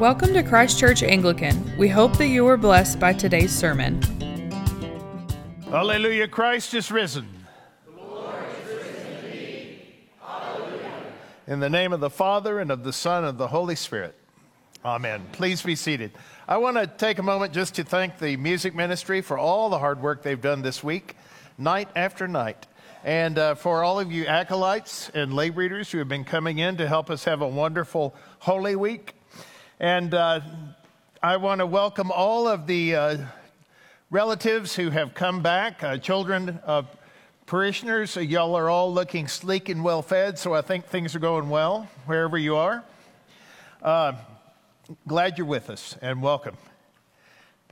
Welcome to Christ Church Anglican. We hope that you were blessed by today's sermon. Hallelujah, Christ is risen. The Lord is risen indeed. Hallelujah. In the name of the Father, and of the Son, and of the Holy Spirit. Amen. Please be seated. I want to take a moment just to thank the music ministry for all the hard work they've done this week, night after night. And uh, for all of you acolytes and lay readers who have been coming in to help us have a wonderful Holy Week. And uh, I want to welcome all of the uh, relatives who have come back, uh, children of parishioners. Y'all are all looking sleek and well fed, so I think things are going well wherever you are. Uh, glad you're with us and welcome.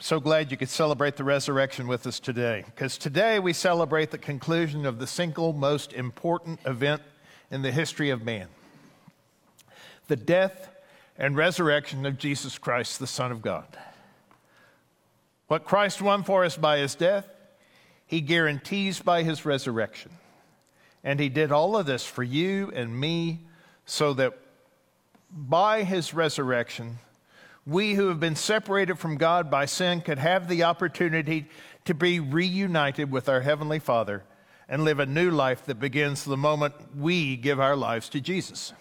So glad you could celebrate the resurrection with us today, because today we celebrate the conclusion of the single most important event in the history of man the death and resurrection of Jesus Christ, the Son of God. What Christ won for us by his death, he guarantees by his resurrection. And he did all of this for you and me so that by his resurrection, we who have been separated from God by sin could have the opportunity to be reunited with our Heavenly Father and live a new life that begins the moment we give our lives to Jesus.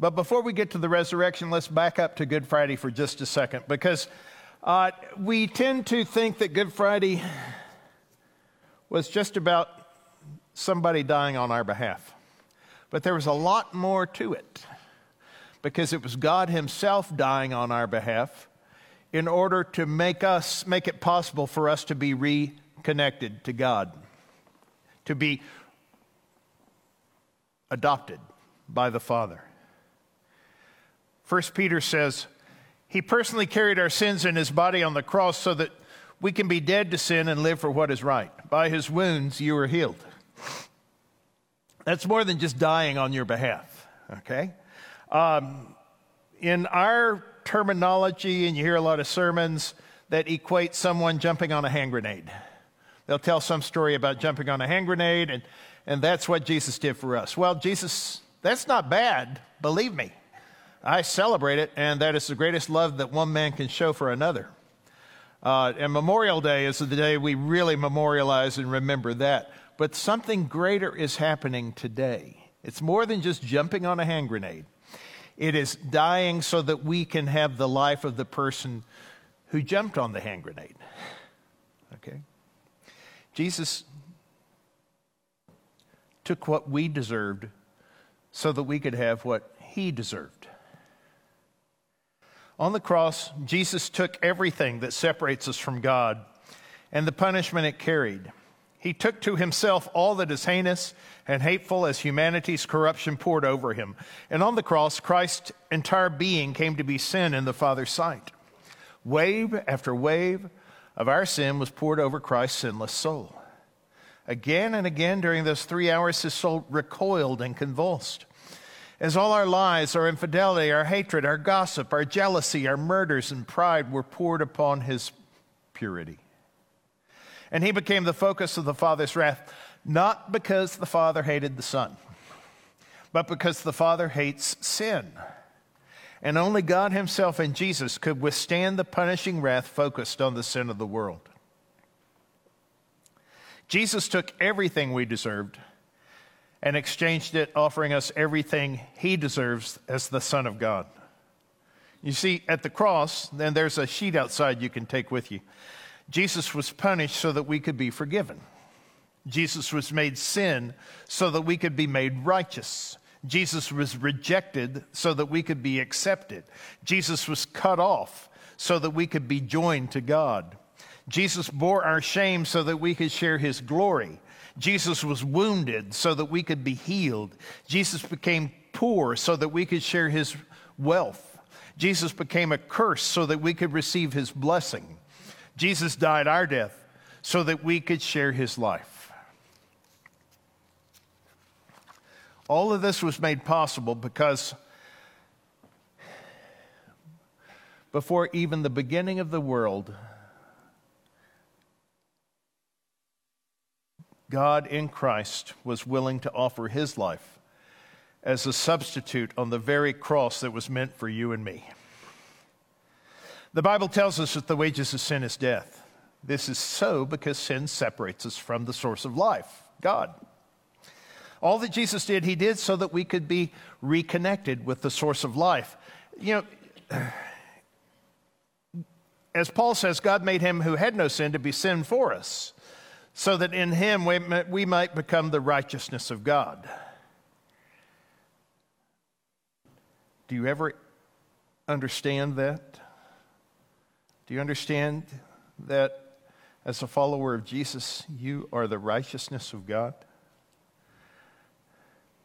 But before we get to the resurrection, let's back up to Good Friday for just a second because uh, we tend to think that Good Friday was just about somebody dying on our behalf. But there was a lot more to it because it was God Himself dying on our behalf in order to make us make it possible for us to be reconnected to God, to be adopted by the Father. First Peter says, He personally carried our sins in his body on the cross so that we can be dead to sin and live for what is right. By his wounds you are healed. That's more than just dying on your behalf, okay? Um, in our terminology, and you hear a lot of sermons that equate someone jumping on a hand grenade. They'll tell some story about jumping on a hand grenade, and, and that's what Jesus did for us. Well, Jesus, that's not bad, believe me. I celebrate it, and that is the greatest love that one man can show for another. Uh, and Memorial Day is the day we really memorialize and remember that. But something greater is happening today. It's more than just jumping on a hand grenade, it is dying so that we can have the life of the person who jumped on the hand grenade. Okay? Jesus took what we deserved so that we could have what he deserved. On the cross, Jesus took everything that separates us from God and the punishment it carried. He took to himself all that is heinous and hateful as humanity's corruption poured over him. And on the cross, Christ's entire being came to be sin in the Father's sight. Wave after wave of our sin was poured over Christ's sinless soul. Again and again during those three hours, his soul recoiled and convulsed as all our lies, our infidelity, our hatred, our gossip, our jealousy, our murders, and pride were poured upon his purity. And he became the focus of the Father's wrath, not because the Father hated the Son, but because the Father hates sin. And only God Himself and Jesus could withstand the punishing wrath focused on the sin of the world. Jesus took everything we deserved and exchanged it, offering us everything he deserves as the Son of God. You see, at the cross, then there's a sheet outside you can take with you. Jesus was punished so that we could be forgiven. Jesus was made sin so that we could be made righteous. Jesus was rejected so that we could be accepted. Jesus was cut off so that we could be joined to God. Jesus bore our shame so that we could share his glory. Jesus was wounded so that we could be healed. Jesus became poor so that we could share his wealth. Jesus became a curse so that we could receive his blessing. Jesus died our death so that we could share his life. All of this was made possible because before even the beginning of the world, God in Christ was willing to offer his life as a substitute on the very cross that was meant for you and me. The Bible tells us that the wages of sin is death. This is so because sin separates us from the source of life, God. All that Jesus did, he did so that we could be reconnected with the source of life. You know, as Paul says, God made him who had no sin to be sin for us, so that in him we, we might become the righteousness of God. Do you ever understand that? Do you understand that as a follower of Jesus, you are the righteousness of God?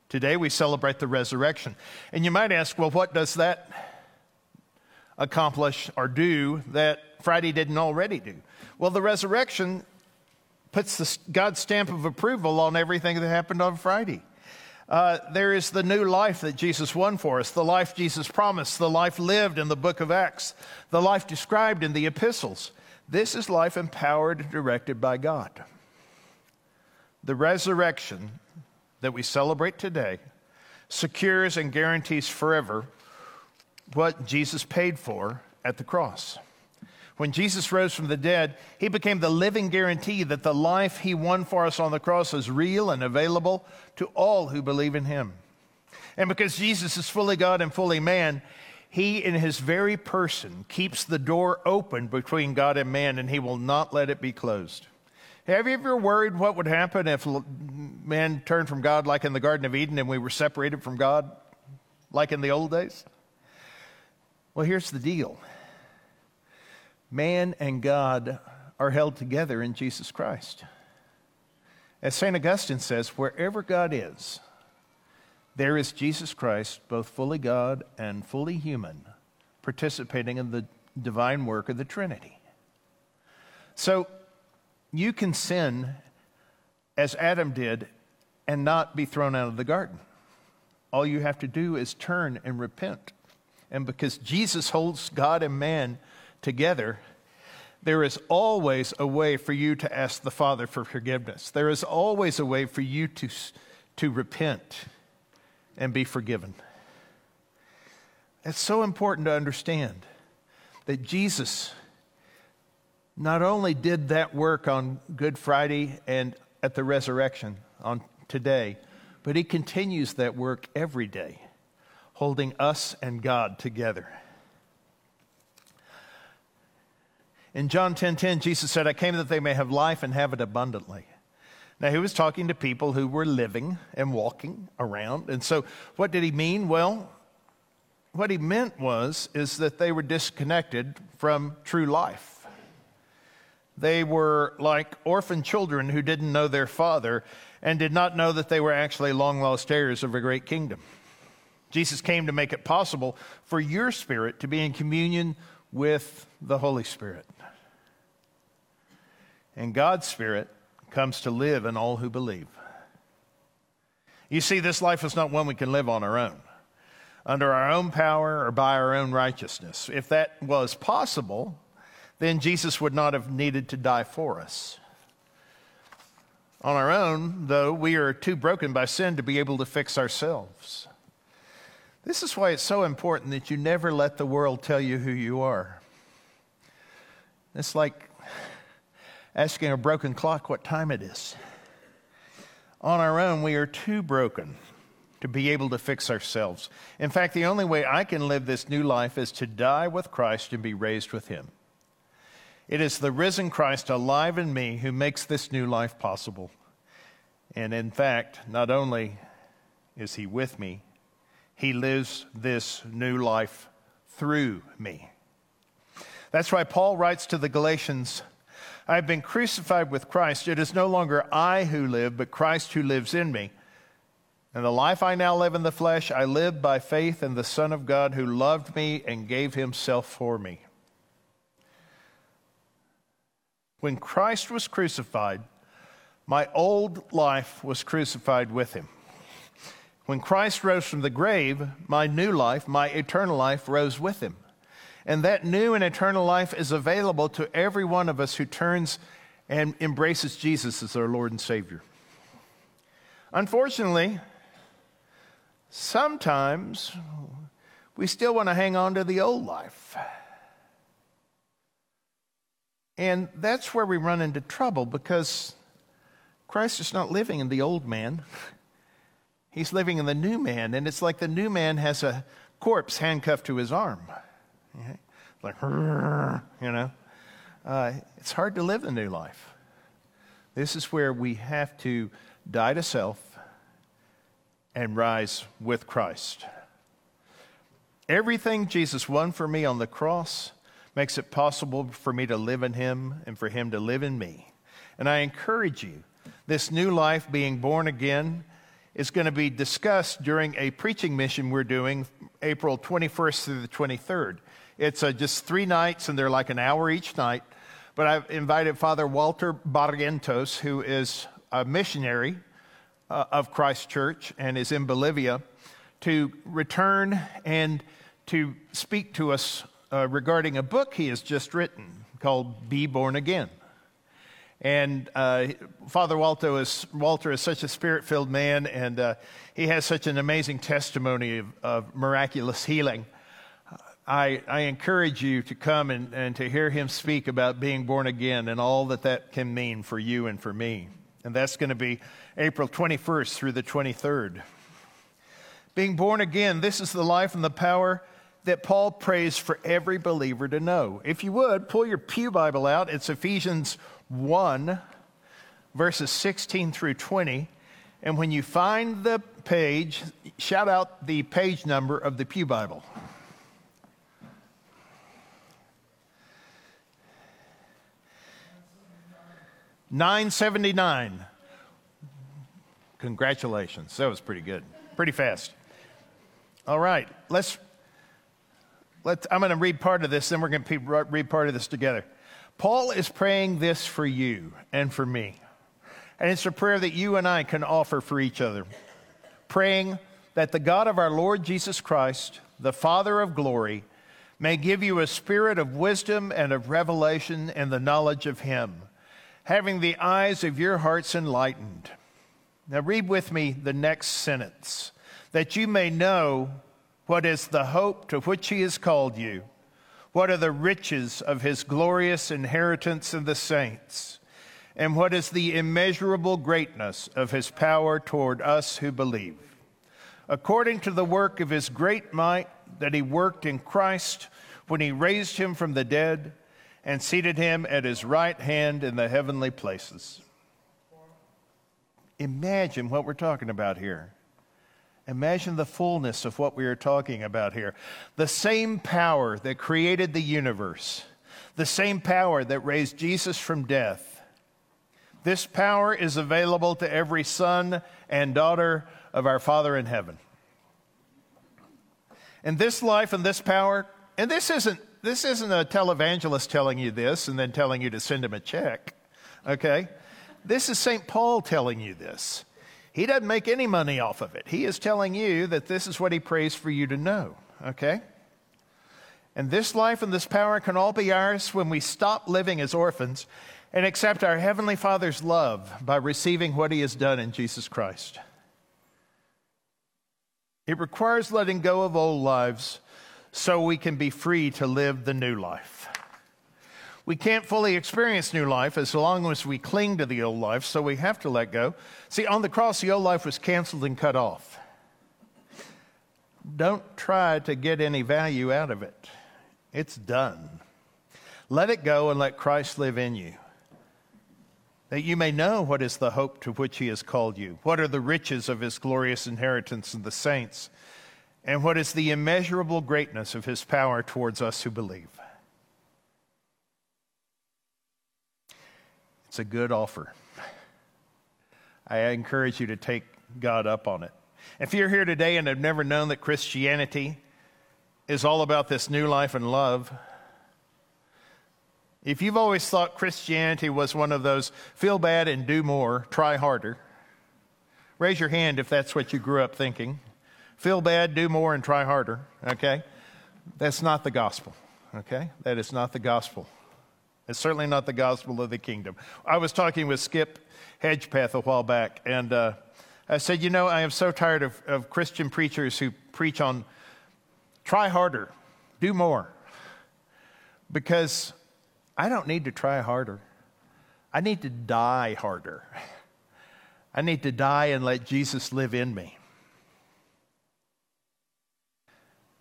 Today we celebrate the resurrection. And you might ask, well, what does that accomplish or do that Friday didn't already do? Well, the resurrection puts the, God's stamp of approval on everything that happened on Friday. Uh, there is the new life that Jesus won for us, the life Jesus promised, the life lived in the book of Acts, the life described in the epistles. This is life empowered and directed by God. The resurrection that we celebrate today secures and guarantees forever what Jesus paid for at the cross. When Jesus rose from the dead, he became the living guarantee that the life he won for us on the cross is real and available to all who believe in him. And because Jesus is fully God and fully man, he in his very person keeps the door open between God and man, and he will not let it be closed. Have you ever worried what would happen if man turned from God like in the Garden of Eden and we were separated from God like in the old days? Well, here's the deal man and God are held together in Jesus Christ. As St. Augustine says, wherever God is, there is Jesus Christ, both fully God and fully human, participating in the divine work of the Trinity. So, you can sin as Adam did and not be thrown out of the garden. All you have to do is turn and repent. And because Jesus holds God and man together, there is always a way for you to ask the Father for forgiveness. There is always a way for you to, to repent and be forgiven. It's so important to understand that Jesus not only did that work on Good Friday and at the resurrection on today, but he continues that work every day, holding us and God together. In John 10:10, 10, 10, Jesus said, I came that they may have life and have it abundantly. Now, he was talking to people who were living and walking around. And so, what did he mean? Well, what he meant was is that they were disconnected from true life. They were like orphan children who didn't know their father and did not know that they were actually long lost heirs of a great kingdom. Jesus came to make it possible for your spirit to be in communion with the Holy Spirit. And God's Spirit comes to live in all who believe. You see, this life is not one we can live on our own, under our own power or by our own righteousness. If that was possible, then Jesus would not have needed to die for us. On our own, though, we are too broken by sin to be able to fix ourselves. This is why it's so important that you never let the world tell you who you are. It's like asking a broken clock what time it is. On our own, we are too broken to be able to fix ourselves. In fact, the only way I can live this new life is to die with Christ and be raised with Him. It is the risen Christ alive in me who makes this new life possible. And in fact, not only is he with me, he lives this new life through me. That's why Paul writes to the Galatians I've been crucified with Christ. It is no longer I who live, but Christ who lives in me. And the life I now live in the flesh, I live by faith in the Son of God who loved me and gave himself for me. When Christ was crucified, my old life was crucified with him. When Christ rose from the grave, my new life, my eternal life, rose with him. And that new and eternal life is available to every one of us who turns and embraces Jesus as our Lord and Savior. Unfortunately, sometimes we still want to hang on to the old life. And that's where we run into trouble because Christ is not living in the old man. He's living in the new man. And it's like the new man has a corpse handcuffed to his arm. Like, you know. Uh, it's hard to live the new life. This is where we have to die to self and rise with Christ. Everything Jesus won for me on the cross makes it possible for me to live in Him and for Him to live in me. And I encourage you, this new life, being born again, is going to be discussed during a preaching mission we're doing April 21st through the 23rd. It's uh, just three nights, and they're like an hour each night. But I've invited Father Walter Barrientos, who is a missionary uh, of Christ Church and is in Bolivia, to return and to speak to us uh, regarding a book he has just written called Be Born Again. And uh, Father Walter is, Walter is such a spirit filled man, and uh, he has such an amazing testimony of, of miraculous healing. I, I, encourage you to come and, and to hear him speak about being born again and all that that can mean for you and for me. And that's going to be April 21st through the 23rd. Being born again, this is the life and the power that Paul prays for every believer to know. If you would, pull your Pew Bible out. It's Ephesians 1, verses 16 through 20. And when you find the page, shout out the page number of the Pew Bible. Nine seventy nine. Congratulations. That was pretty good. Pretty fast. All right. Let's let I'm going to read part of this, then we're going to read part of this together. Paul is praying this for you and for me. And it's a prayer that you and I can offer for each other. Praying that the God of our Lord Jesus Christ, the Father of glory, may give you a spirit of wisdom and of revelation and the knowledge of Him, having the eyes of your hearts enlightened. Now, read with me the next sentence that you may know what is the hope to which he has called you? What are the riches of his glorious inheritance in the saints? And what is the immeasurable greatness of his power toward us who believe? According to the work of his great might that he worked in Christ when he raised him from the dead and seated him at his right hand in the heavenly places. Imagine what we're talking about here. Imagine the fullness of what we are talking about here. The same power that created the universe, the same power that raised Jesus from death. This power is available to every son and daughter of our Father in heaven. And this life and this power, and this isn't this isn't a televangelist telling you this and then telling you to send him a check. Okay? This is St. Paul telling you this. He doesn't make any money off of it. He is telling you that this is what he prays for you to know, okay? And this life and this power can all be ours when we stop living as orphans and accept our Heavenly Father's love by receiving what He has done in Jesus Christ. It requires letting go of old lives so we can be free to live the new life. We can't fully experience new life as long as we cling to the old life, so we have to let go. See, on the cross, the old life was canceled and cut off. Don't try to get any value out of it, it's done. Let it go and let Christ live in you. That you may know what is the hope to which he has called you, what are the riches of his glorious inheritance in the saints, and what is the immeasurable greatness of his power towards us who believe. It's a good offer. I encourage you to take God up on it. If you're here today and have never known that Christianity is all about this new life and love, if you've always thought Christianity was one of those feel bad and do more, try harder, raise your hand if that's what you grew up thinking. Feel bad, do more, and try harder, okay? That's not the gospel, okay? That is not the gospel. It's certainly not the gospel of the kingdom. I was talking with Skip Hedgepeth a while back, and uh, I said, You know, I am so tired of, of Christian preachers who preach on try harder, do more. Because I don't need to try harder. I need to die harder. I need to die and let Jesus live in me.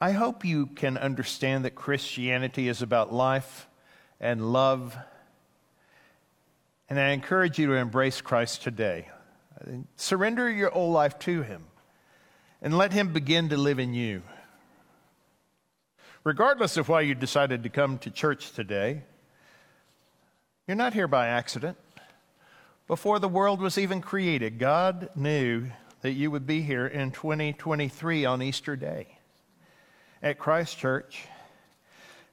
I hope you can understand that Christianity is about life and love. And I encourage you to embrace Christ today. Surrender your old life to Him and let Him begin to live in you. Regardless of why you decided to come to church today, you're not here by accident. Before the world was even created, God knew that you would be here in 2023 on Easter Day at Christ Church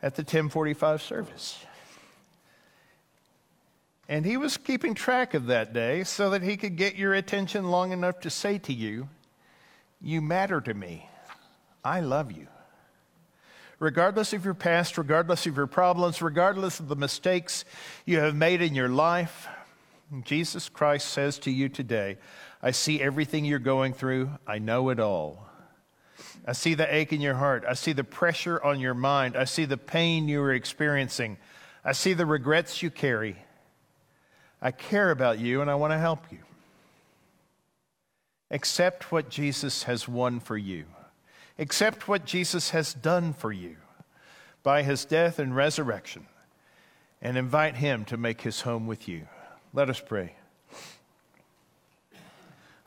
at the 1045 service. And he was keeping track of that day so that he could get your attention long enough to say to you, You matter to me. I love you. Regardless of your past, regardless of your problems, regardless of the mistakes you have made in your life, Jesus Christ says to you today, I see everything you're going through. I know it all. I see the ache in your heart. I see the pressure on your mind. I see the pain you are experiencing. I see the regrets you carry. I care about you and I want to help you. Accept what Jesus has won for you. Accept what Jesus has done for you by his death and resurrection and invite him to make his home with you. Let us pray.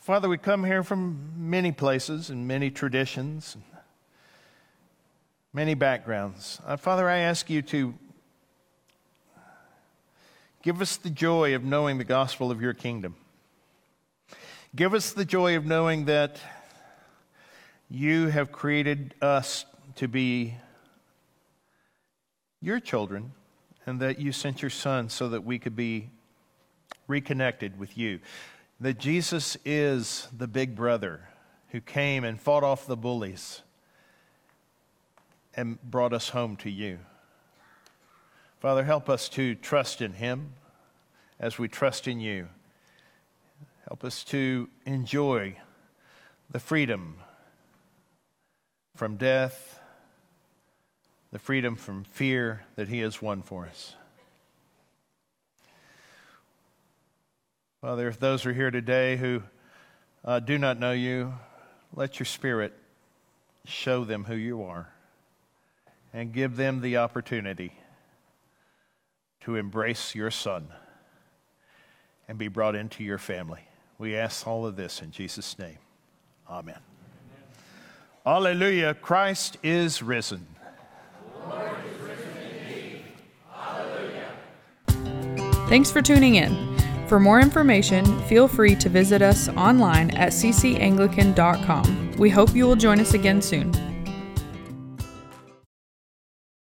Father, we come here from many places and many traditions, and many backgrounds. Uh, Father, I ask you to give us the joy of knowing the gospel of your kingdom. Give us the joy of knowing that you have created us to be your children and that you sent your son so that we could be reconnected with you that Jesus is the big brother who came and fought off the bullies and brought us home to you. Father, help us to trust in him as we trust in you. Help us to enjoy the freedom from death, the freedom from fear that he has won for us. Father, if those are here today who uh, do not know you, let your Spirit show them who you are and give them the opportunity to embrace your Son and be brought into your family. We ask all of this in Jesus' name. Amen. Amen. Hallelujah. Christ is risen. Is risen Thanks for tuning in. For more information, feel free to visit us online at ccanglican.com. We hope you will join us again soon.